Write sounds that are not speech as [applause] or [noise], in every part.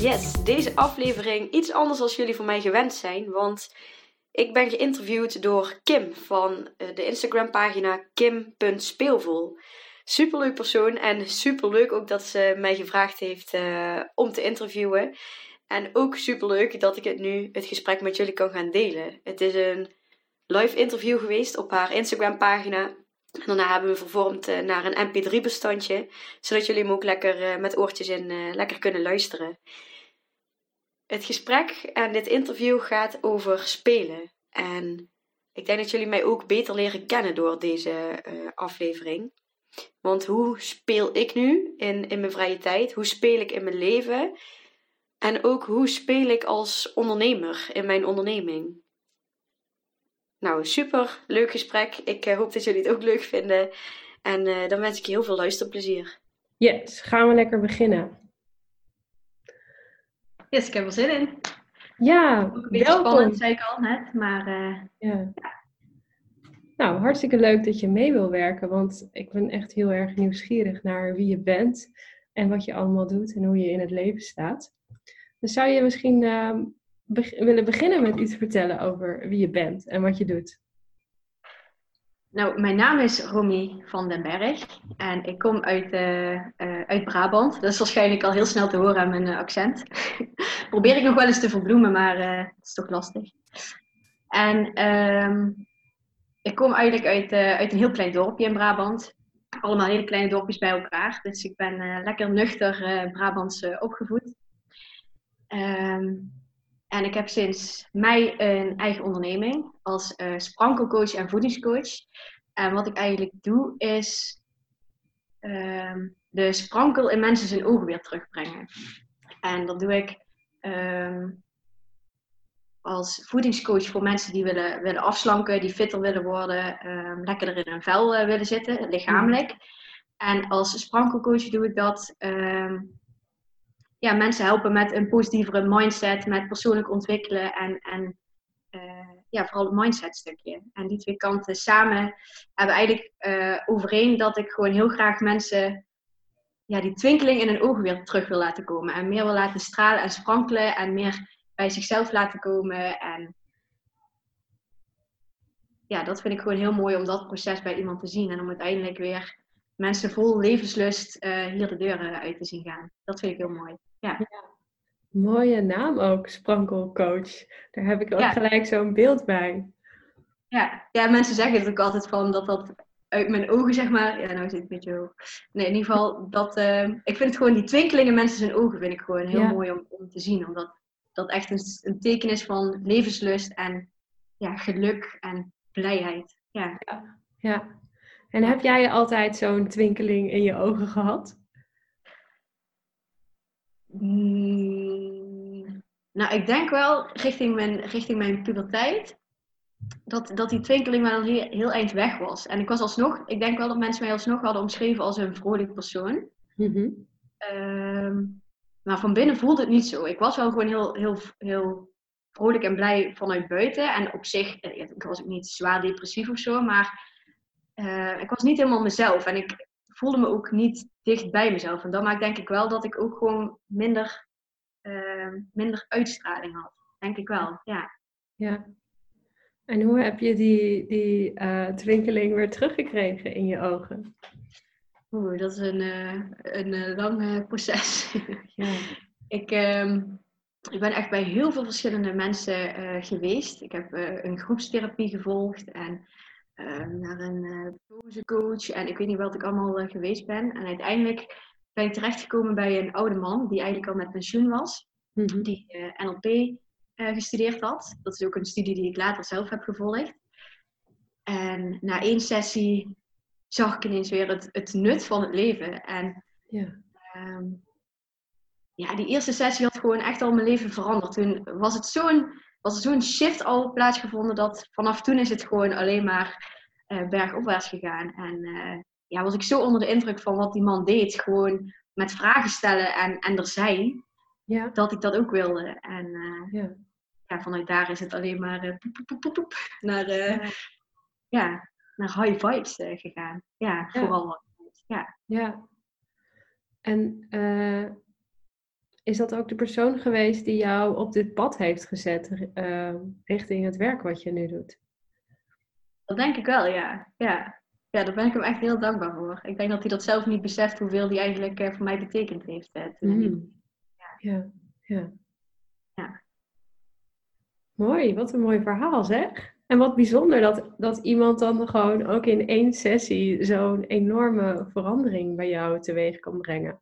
Yes, deze aflevering iets anders als jullie van mij gewend zijn, want ik ben geïnterviewd door Kim van eh, de Instagram pagina kim.speelvol. Superleuk persoon en superleuk ook dat ze mij gevraagd heeft uh, om te interviewen. En ook superleuk dat ik het nu, het gesprek met jullie kan gaan delen. Het is een live interview geweest op haar Instagram pagina. En daarna hebben we vervormd uh, naar een mp3 bestandje. Zodat jullie hem ook lekker met oortjes in lekker kunnen luisteren. Het gesprek en dit interview gaat over spelen. En ik denk dat jullie mij ook beter leren kennen door deze uh, aflevering. Want hoe speel ik nu in, in mijn vrije tijd? Hoe speel ik in mijn leven? En ook hoe speel ik als ondernemer in mijn onderneming? Nou, super leuk gesprek. Ik uh, hoop dat jullie het ook leuk vinden. En uh, dan wens ik je heel veel luisterplezier. Yes, gaan we lekker beginnen. Yes, ik heb er zin in. Ja, Ook een beetje welkom. spannend, zei ik al net, maar uh, ja. Nou, hartstikke leuk dat je mee wil werken, want ik ben echt heel erg nieuwsgierig naar wie je bent en wat je allemaal doet en hoe je in het leven staat. Dus zou je misschien uh, be willen beginnen met iets vertellen over wie je bent en wat je doet? Nou, mijn naam is Romy van den Berg en ik kom uit, uh, uh, uit Brabant. Dat is waarschijnlijk al heel snel te horen aan mijn uh, accent. [laughs] Probeer ik nog wel eens te verbloemen, maar het is toch lastig. En um, ik kom eigenlijk uit, uit een heel klein dorpje in Brabant. Allemaal hele kleine dorpjes bij elkaar. Dus ik ben lekker nuchter Brabants opgevoed. Um, en ik heb sinds mei een eigen onderneming als uh, sprankelcoach en voedingscoach. En wat ik eigenlijk doe is uh, de sprankel in mensen zijn ogen weer terugbrengen. En dat doe ik um, als voedingscoach voor mensen die willen, willen afslanken, die fitter willen worden, um, lekkerder in hun vel uh, willen zitten, lichamelijk. En als sprankelcoach doe ik dat ja, mensen helpen met een positievere mindset, met persoonlijk ontwikkelen en, en uh, ja, vooral het mindset stukje. En die twee kanten samen hebben eigenlijk uh, overeen dat ik gewoon heel graag mensen ja, die twinkeling in hun ogen weer terug wil laten komen. En meer wil laten stralen en sprankelen en meer bij zichzelf laten komen. En ja, dat vind ik gewoon heel mooi om dat proces bij iemand te zien. En om uiteindelijk weer mensen vol levenslust uh, hier de deuren uit te zien gaan. Dat vind ik heel mooi. Ja. ja. Mooie naam ook, sprankelcoach. Daar heb ik ook ja. gelijk zo'n beeld bij. Ja. ja, mensen zeggen het ook altijd van dat dat uit mijn ogen, zeg maar. Ja, nou zit ik een beetje hoog. Nee, in ieder geval, dat, uh, ik vind het gewoon die twinkeling in mensen zijn ogen vind ik gewoon heel ja. mooi om, om te zien. Omdat dat echt een, een teken is van levenslust en ja, geluk en blijheid. Ja. ja. ja. En heb jij altijd zo'n twinkeling in je ogen gehad? Mm, nou, ik denk wel richting mijn, richting mijn puberteit. Dat, dat die twinkeling wel heel, heel eind weg was. En ik was alsnog, ik denk wel dat mensen mij alsnog hadden omschreven als een vrolijk persoon. Mm -hmm. um, maar van binnen voelde het niet zo. Ik was wel gewoon heel, heel, heel vrolijk en blij vanuit buiten. En op zich, ik was ook niet zwaar depressief of zo, maar uh, ik was niet helemaal mezelf. En ik voelde me ook niet dicht bij mezelf. En dat maakt denk ik wel dat ik ook gewoon minder, uh, minder uitstraling had. Denk ik wel, ja. Ja. En hoe heb je die, die uh, twinkeling weer teruggekregen in je ogen? Oeh, dat is een, een lang proces. [laughs] ja. ik, um, ik ben echt bij heel veel verschillende mensen geweest. Ik heb een groepstherapie gevolgd en naar een uh, coach en ik weet niet wat ik allemaal uh, geweest ben. En uiteindelijk ben ik terechtgekomen bij een oude man die eigenlijk al met pensioen was. Mhm. die eh, NLP eh, gestudeerd had. Dat is ook een studie die ik later zelf heb gevolgd. En na één sessie zag ik ineens weer het, het nut van het leven. En Ja. Ehm, ja, die eerste sessie had gewoon echt al mijn leven veranderd. Toen was het zo'n, was er zo'n shift al plaatsgevonden dat vanaf toen is het gewoon alleen maar eh, bergopwaarts gegaan. En eh, ja, was ik zo onder de indruk van wat die man deed. Gewoon met vragen stellen en, en er zijn, Ja. dat ik dat ook wilde. En eh, Ja. ja, vanuit daar is het alleen maar poep, poep, poep, poep, poep, naar, Ja. ja, naar high vibes gegaan. Ja, vooral. Ja. Ja. En eh, is dat ook de persoon geweest die jou op dit pad heeft gezet eh, richting het werk wat je nu doet? Dat denk ik wel, ja. ja. Ja, daar ben ik hem echt heel dankbaar voor. Ik denk dat hij dat zelf niet beseft hoeveel hij eigenlijk eh, voor mij betekend heeft. toen hij- Mm. Ja, ja. Ja. Mooi, wat een mooi verhaal zeg. En wat bijzonder dat, dat iemand dan gewoon ook in één sessie zo'n enorme verandering bij jou teweeg kan brengen.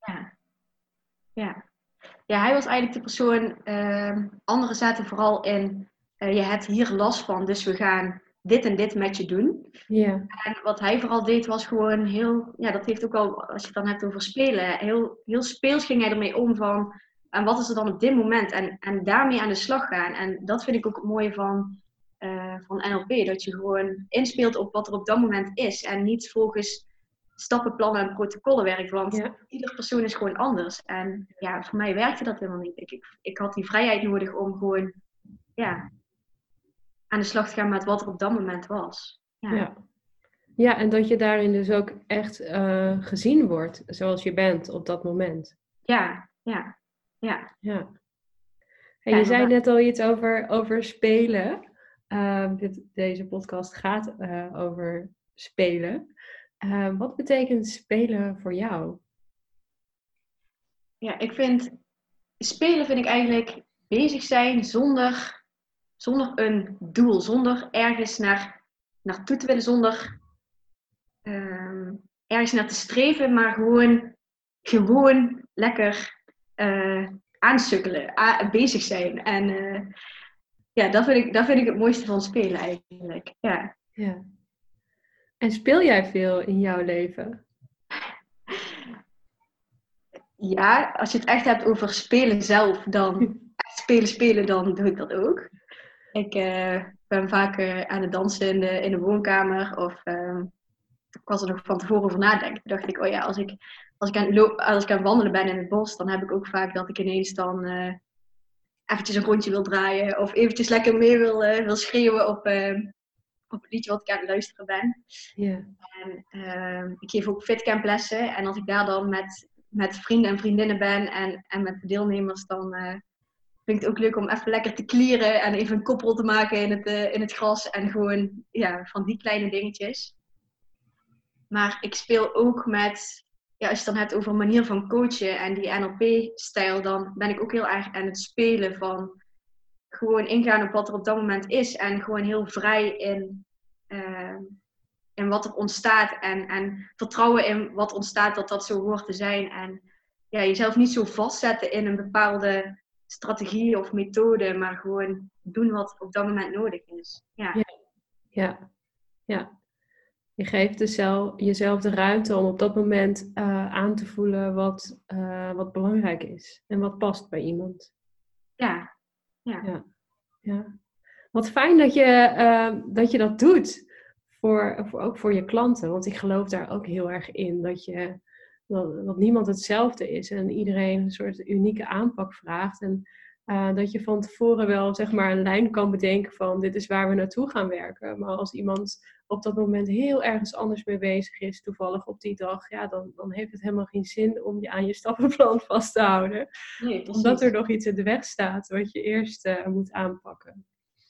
Ja. Ja. Ja, hij was eigenlijk de persoon. ehm anderen zaten vooral in: eh, je hebt hier last van, dus we gaan dit en dit met je doen. Ja, En wat hij vooral deed was gewoon heel, ja, dat heeft ook al, als je het dan hebt over spelen, heel, heel speels ging hij ermee om van, en wat is er dan op dit moment? En, en daarmee aan de slag gaan. En dat vind ik ook het mooie van, eh, van NLP, dat je gewoon inspeelt op wat er op dat moment is en niet volgens stappenplannen en protocollen werkt, want ja, ieder persoon is gewoon anders. En ja, voor mij werkte dat helemaal niet. Ik, ik, ik had die vrijheid nodig om gewoon, ja, aan de slag te gaan met wat er op dat moment was. Ja. ja. Ja, en dat je daarin dus ook echt eh, gezien wordt zoals je bent op dat moment. Ja, ja, ja. Ja. En Ja, je zei net al iets over, over spelen. Ehm, dit, deze podcast gaat eh, over spelen. Ehm, wat betekent spelen voor jou? Ja, ik vind spelen vind ik eigenlijk bezig zijn zonder, zonder een doel, zonder ergens naar, naartoe te willen, zonder ehm, ergens naar te streven, maar gewoon, gewoon lekker eh aansukkelen, bezig zijn. En eh, ja, dat vind, ik, dat vind ik het mooiste van spelen eigenlijk. Ja. Ja. En speel jij veel in jouw leven? Ja, als je het echt hebt over spelen zelf, dan [laughs] spelen, spelen, dan doe ik dat ook. Ik eh, ben vaak eh, aan het dansen in de, in de woonkamer. Of ehm, ik was er nog van tevoren over nadenken. Toen dacht ik, oh ja, als ik, als, ik aan, het loop- als ik aan het wandelen ben in het bos, dan heb ik ook vaak dat ik ineens dan eh, eventjes een rondje wil draaien. Of eventjes lekker mee wil, wil schreeuwen op, eh, op het liedje wat ik aan het luisteren ben. Ja. En ehm, ik geef ook fitcamp lessen. En als ik daar dan met, met vrienden en vriendinnen ben en, en met de deelnemers, dan eh, vind ik het ook leuk om even lekker te klieren en even een koppel te maken in het, eh, in het gras. En gewoon ja, van die kleine dingetjes. Maar ik speel ook met, ja, als je het dan hebt over een manier van coachen en die NLP-stijl, dan ben ik ook heel erg aan het spelen van gewoon ingaan op wat er op dat moment is. En gewoon heel vrij in, ehm, in wat er ontstaat. En, en vertrouwen in wat ontstaat dat dat zo hoort te zijn. En ja, jezelf niet zo vastzetten in een bepaalde strategie of methode, maar gewoon doen wat op dat moment nodig is. Ja, Ja. Ja. ja. Je geeft dus zelf, jezelf de ruimte om op dat moment eh, aan te voelen wat, eh, wat belangrijk is en wat past bij iemand. ja, Ja. Wat fijn dat je, eh, dat, je dat doet. Voor, voor, ook voor je klanten. Want ik geloof daar ook heel erg in. Dat, je, dat, dat niemand hetzelfde is. En iedereen een soort unieke aanpak vraagt. En eh, dat je van tevoren wel zeg maar, een lijn kan bedenken van dit is waar we naartoe gaan werken. Maar als iemand op dat moment heel ergens anders mee bezig is, toevallig op die dag, ja, dan, dan heeft het helemaal geen zin om je aan je stappenplan vast te houden nee, omdat er nog iets in de weg staat wat je eerst eh, moet aanpakken.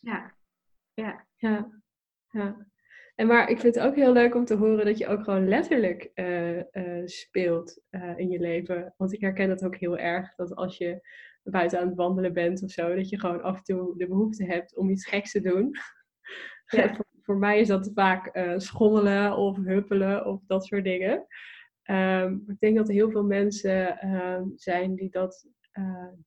Ja, ja, Ja, ja. En maar ik vind het ook heel leuk om te horen dat je ook gewoon letterlijk eh, eh, speelt eh, in je leven. Want ik herken dat ook heel erg, dat als je buiten aan het wandelen bent of zo, dat je gewoon af en toe de behoefte hebt om iets geks te doen. [laughs] Ja. [laughs] voor, voor mij is dat vaak schommelen of huppelen of dat soort dingen. Ehm, ik denk dat er heel veel mensen ehm, zijn die dat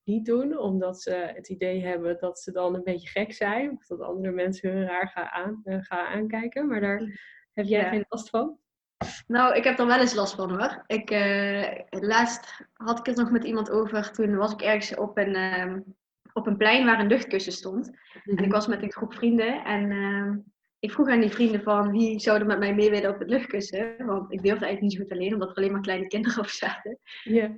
niet doen, omdat ze het idee hebben dat ze dan een beetje gek zijn. Of dat andere mensen hun raar gaan, aan, gaan aankijken. Maar daar heb jij geen last van? Nou, ik heb er wel eens last van hoor. Ik, laatst had ik het nog met iemand over. Toen was ik ergens op een, ehm, op een plein waar een luchtkussen stond. En ik mhm. was met een groep vrienden. En ehm, ik vroeg aan die vrienden van wie zou er met mij mee willen op het luchtkussen. Want ik durfde eigenlijk niet zo goed alleen, omdat er alleen maar kleine kinderen op zaten. Yeah.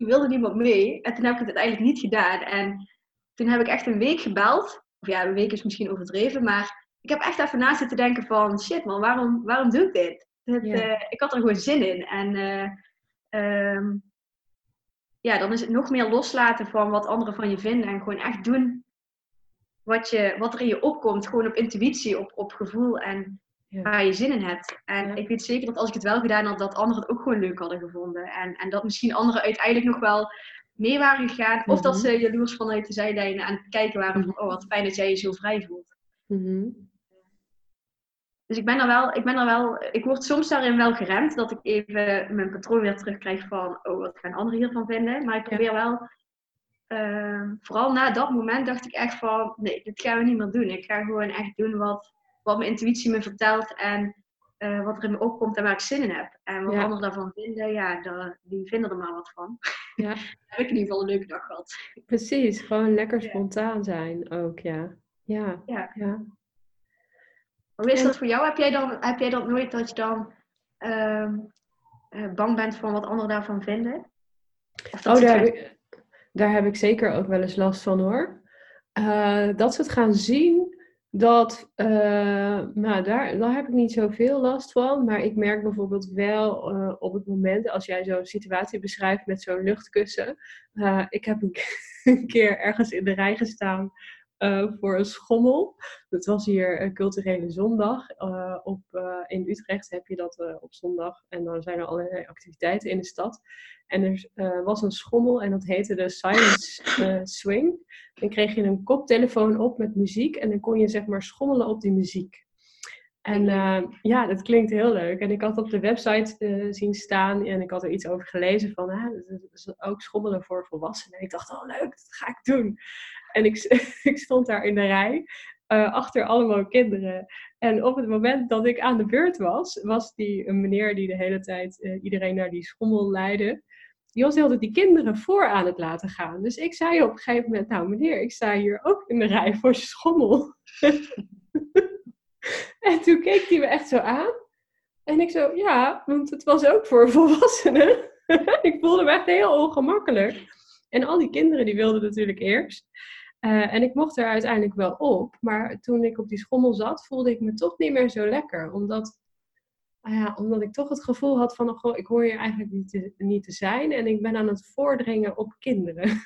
Toen wilde niemand mee. En toen heb ik het uiteindelijk niet gedaan. En toen heb ik echt een week gebeld. Of ja, een week is misschien overdreven. Maar ik heb echt even na zitten denken van... Shit man, waarom, waarom doe ik dit? Eh, ik had er gewoon zin in. En uh, ja, dan is het nog meer loslaten van wat anderen van je vinden. En gewoon echt doen wat, je, wat er in je opkomt. Gewoon op intuïtie, op, op gevoel en waar je zin in hebt. En ik weet zeker dat als ik het wel gedaan had, dat anderen het ook gewoon leuk hadden gevonden. En, en dat misschien anderen uiteindelijk nog wel mee waren gegaan. Of dat mhm. ze jaloers vanuit de zijlijnen aan het kijken waren van, oh wat fijn dat jij je zo vrij voelt. Mhm. Dus ik ben er wel, ik ben er wel, ik word soms daarin wel geremd dat ik even mijn patroon weer terugkrijg van, oh, wat gaan anderen hiervan vinden? Maar ik probeer wel, uh, vooral na dat moment dacht ik echt van, nee, dit gaan we niet meer doen. Ik ga gewoon echt doen wat, wat mijn intuïtie me vertelt en uh, wat er in me opkomt en waar ik zin in heb. En wat anderen daarvan vinden, ja, die vinden er maar wat van. Ja. [laughs] heb ik in ieder geval een leuke dag gehad. Precies, gewoon lekker spontaan zijn ook, ja. Ja, ja. ja. Hoe is dat voor jou? Heb jij, dan, heb jij dat nooit dat je dan uh, bang bent van wat anderen daarvan vinden? oh, daar heb, ik, daar heb ik zeker ook wel eens last van hoor. Uh, dat ze het gaan zien, dat, uh, nou, daar, daar heb ik niet zoveel last van. Maar ik merk bijvoorbeeld wel op het moment, als jij zo'n situatie beschrijft met zo'n luchtkussen. ik heb een, een [laughs] keer ergens in de rij gestaan uh, voor een schommel. Dat was hier culturele zondag. Uh, op, uh, in Utrecht heb je dat op zondag. En dan zijn er allerlei activiteiten in de stad. En er was een schommel en dat heette de Silence Swing. Dan kreeg je een koptelefoon op met muziek. En dan kon je zeg maar schommelen op die muziek. En ja, dat klinkt heel leuk. En ik had op de website zien staan en ik had er iets over gelezen van, ah, dat is ook schommelen voor volwassenen. En ik dacht, oh leuk, dat ga ik doen. En ik, [laughs] ik stond daar in de rij, uh, achter allemaal kinderen. En op het moment dat ik aan de beurt was, was die een meneer die de hele tijd uh, iedereen naar die schommel leidde. Die was heel die kinderen voor aan het laten gaan. Dus ik zei op een gegeven moment, nou meneer, ik sta hier ook in de rij voor schommel. [laughs] en toen keek hij me echt zo aan. En ik zo, ja, want het was ook voor volwassenen. [laughs] ik voelde me echt heel ongemakkelijk. En al die kinderen die wilden natuurlijk eerst. Uh, en ik mocht er uiteindelijk wel op. Maar toen ik op die schommel zat, voelde ik me toch niet meer zo lekker. Omdat, uh, ja, omdat ik toch het gevoel had van, oh, ik hoor hier eigenlijk niet te, niet te zijn. En ik ben aan het voordringen op kinderen.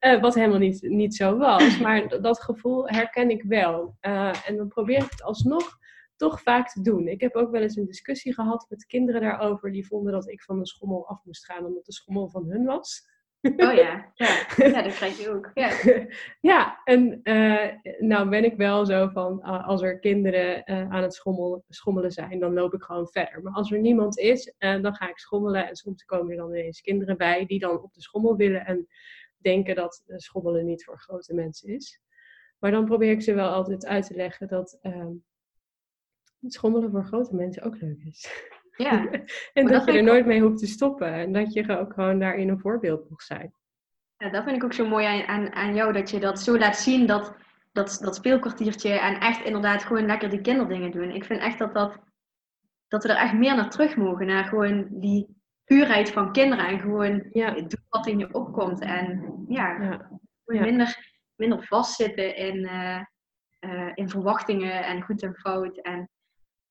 uh, [laughs] wat helemaal niet, niet zo was. Maar dat gevoel herken ik wel. en dan probeer ik het alsnog toch vaak te doen. Ik heb ook wel eens een discussie gehad met kinderen daarover. Die vonden dat ik van de schommel af moest gaan omdat de schommel van hun was. Oh ja, ja. [laughs] ja dat krijg je ook. Ja, [laughs] ja en uh, nou ben ik wel zo van, als er kinderen uh, aan het schommel, schommelen zijn, dan loop ik gewoon verder. Maar als er niemand is, uh, dan ga ik schommelen. En soms komen er dan ineens kinderen bij die dan op de schommel willen en denken dat schommelen niet voor grote mensen is. Maar dan probeer ik ze wel altijd uit te leggen dat ehm, schommelen voor grote mensen ook leuk is. Ja. [laughs] en dat, je er nooit mee hoeft te stoppen. En dat je ook gewoon daarin een voorbeeld mag zijn. Ja, dat vind ik ook zo mooi aan, aan, aan jou. Dat je dat zo laat zien, dat, dat, dat speelkwartiertje. En echt inderdaad gewoon lekker die kinderdingen doen. Ik vind echt dat, dat, dat we er echt meer naar terug mogen. Naar gewoon die puurheid van kinderen. En gewoon ja. doen wat in je opkomt. En ja, ja. Minder, minder vastzitten in, uh, uh, in verwachtingen en goed en fout. En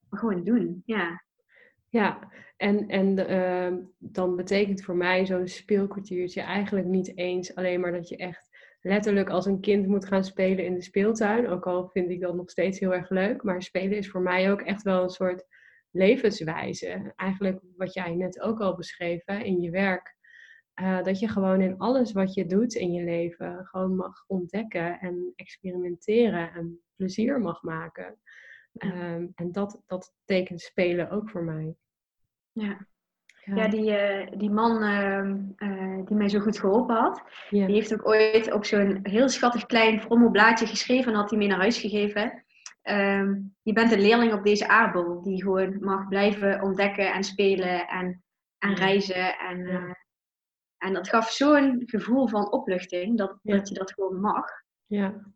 gewoon doen. Ja. Ja, en, en uh, dan betekent voor mij zo'n speelkwartiertje eigenlijk niet eens alleen maar dat je echt letterlijk als een kind moet gaan spelen in de speeltuin. Ook al vind ik dat nog steeds heel erg leuk. Maar spelen is voor mij ook echt wel een soort levenswijze. Eigenlijk wat jij net ook al beschreef hè, in je werk. Uh, dat je gewoon in alles wat je doet in je leven gewoon mag ontdekken en experimenteren en plezier mag maken. Um, en dat, dat tekent spelen ook voor mij. Ja. Ja, die, eh, die man ehm, eh, die mij zo goed geholpen had, die heeft ook ooit op zo'n heel schattig klein frommelblaadje geschreven en had hij mee naar huis gegeven. Ehm, je bent een leerling op deze aardbol die gewoon mag blijven ontdekken en spelen en, en reizen. En, eh, en dat gaf zo'n gevoel van opluchting dat, dat je dat gewoon mag. ja.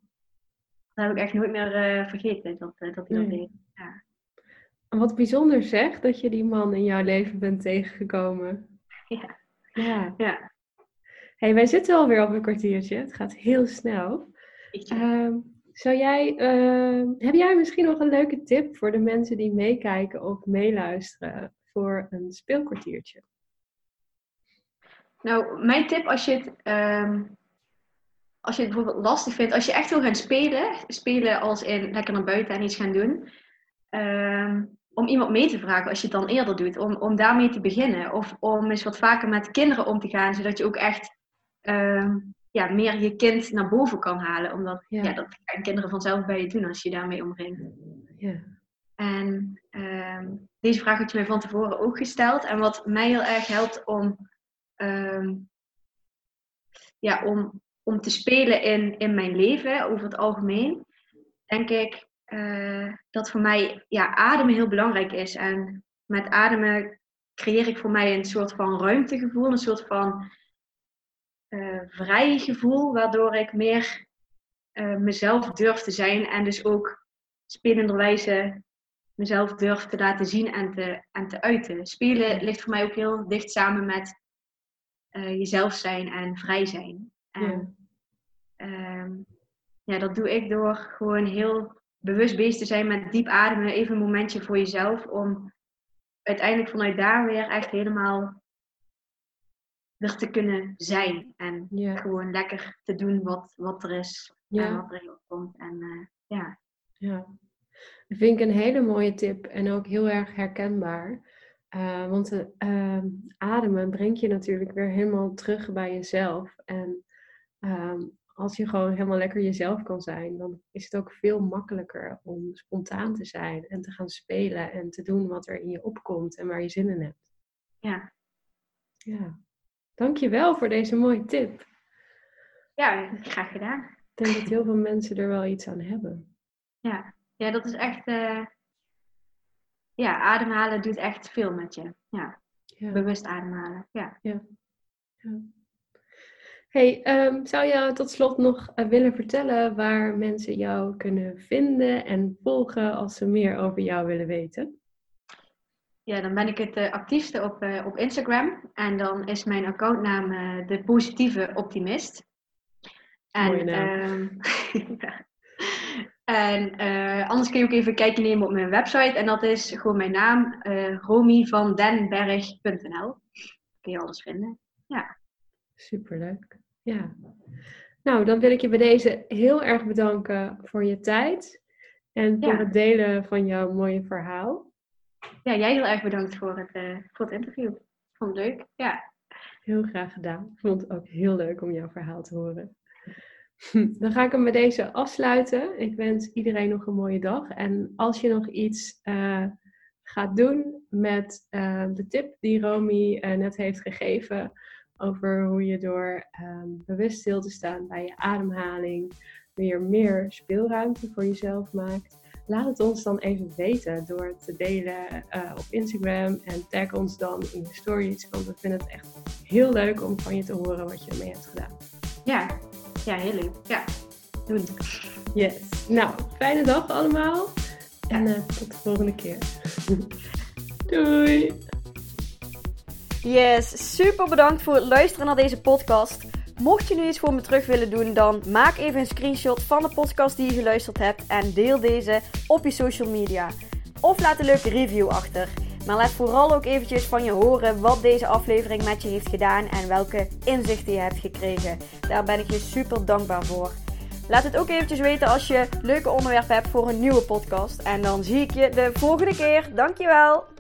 Dat heb ik echt nooit meer eh, vergeten dat, eh, dat hij dat Nee. deed. En wat bijzonder zeg dat je die man in jouw leven bent tegengekomen. [laughs] Ja. Ja. Ja. Hey, wij zitten alweer op een kwartiertje. Het gaat heel snel. Ehm, zou jij, ehm, heb jij misschien nog een leuke tip voor de mensen die meekijken of meeluisteren voor een speelkwartiertje? Nou, mijn tip als je het, ehm, als je het bijvoorbeeld lastig vindt, als je echt wil gaan spelen, spelen als in lekker naar buiten en iets gaan doen, ehm, om iemand mee te vragen als je het dan eerder doet, om, om daarmee te beginnen. Of om eens wat vaker met kinderen om te gaan, zodat je ook echt ehm, ja, meer je kind naar boven kan halen. Omdat Ja. ja. dat gaan kinderen vanzelf bij je doen als je daarmee omringt. Ja. En ehm, deze vraag had je mij van tevoren ook gesteld. En wat mij heel erg helpt om, ja, om, om te spelen in, in mijn leven over het algemeen, denk ik eh, dat voor mij ja, ademen heel belangrijk is. En met ademen creëer ik voor mij een soort van ruimtegevoel, een soort van eh, vrij gevoel, waardoor ik meer eh, mezelf durf te zijn en dus ook spelenderwijze mezelf durf te laten zien en te, en te uiten. Spelen ligt voor mij ook heel dicht samen met jezelf zijn en vrij zijn. En ehm, ja, dat doe ik door gewoon heel bewust bezig te zijn met diep ademen. Even een momentje voor jezelf om uiteindelijk vanuit daar weer echt helemaal er te kunnen zijn. En Ja. gewoon lekker te doen wat, wat er is en Ja. wat er in komt. En eh, ja. Ja, dat vind ik een hele mooie tip en ook heel erg herkenbaar. Eh, want eh, ehm, ademen brengt je natuurlijk weer helemaal terug bij jezelf. En ehm, als je gewoon helemaal lekker jezelf kan zijn, dan is het ook veel makkelijker om spontaan te zijn en te gaan spelen en te doen wat er in je opkomt en waar je zin in hebt. Ja. Ja, dankjewel voor deze mooie tip. ja, graag gedaan. Ik denk dat heel veel mensen er wel iets aan hebben. Ja, ja dat is echt. eh, ja, ademhalen doet echt veel met je. Ja, Ja. bewust ademhalen. Ja. Hey, ehm, zou je tot slot nog eh, willen vertellen waar mensen jou kunnen vinden en volgen als ze meer over jou willen weten? ja, dan ben ik het eh, actiefste op, eh, op Instagram. En dan is mijn accountnaam de positieve optimist. En, ehm, [laughs] ja. en anders kun je ook even kijkje nemen op mijn website. En dat is gewoon mijn naam, romyvandenberg.nl. Kun je alles vinden. Superleuk. Ja. Nou, dan wil ik je bij deze heel erg bedanken voor je tijd en voor Ja. het delen van jouw mooie verhaal. Ja, jij heel erg bedankt voor het, eh, voor het interview. Vond het leuk. Ja. Heel graag gedaan. Ik vond het ook heel leuk om jouw verhaal te horen. [laughs] Dan ga ik hem bij deze afsluiten. Ik wens iedereen nog een mooie dag. En als je nog iets eh, gaat doen met eh, de tip die Romy net heeft gegeven over hoe je door ehm, bewust stil te staan bij je ademhaling weer meer speelruimte voor jezelf maakt. Laat het ons dan even weten door het te delen eh, op Instagram en tag ons dan in je stories. Want we vinden het echt heel leuk om van je te horen wat je ermee hebt gedaan. Ja. ja, heel leuk. Ja, doen. Yes. Nou, fijne dag allemaal. En eh, tot de volgende keer. [laughs] Doei! Yes, super bedankt voor het luisteren naar deze podcast. Mocht je nu iets voor me terug willen doen, dan maak even een screenshot van de podcast die je geluisterd hebt en deel deze op je social media. Of laat een leuke review achter. Maar laat vooral ook eventjes van je horen wat deze aflevering met je heeft gedaan en welke inzichten je hebt gekregen. Daar ben ik je super dankbaar voor. Laat het ook eventjes weten als je leuke onderwerpen hebt voor een nieuwe podcast. En dan zie ik je de volgende keer. Dankjewel!